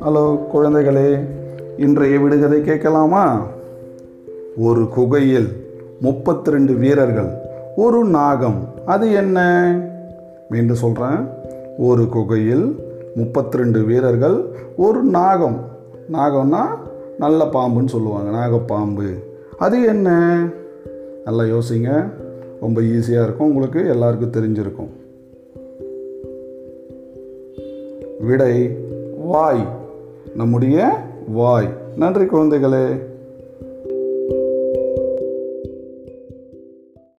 Hello குழந்தைகளே இன்றைய விடுகதை கேட்கலாமா? ஒரு குகையில் முப்பத்தி ரெண்டு வீரர்கள் ஒரு நாகம் அது என்ன? மீண்டும் சொல்கிறேன் ஒரு குகையில் முப்பத்தி ரெண்டு வீரர்கள் ஒரு நாகம். நாகம்னா நல்ல பாம்புன்னு சொல்லுவாங்க நாகப்பாம்பு. அது என்ன? நல்லா யோசிங்க. ரொம்ப ஈஸியாக இருக்கும் உங்களுக்கு எல்லாருக்கும் தெரிஞ்சிருக்கும். விடை வாய். நம்முடைய வாய். நன்றி குழந்தைகளே.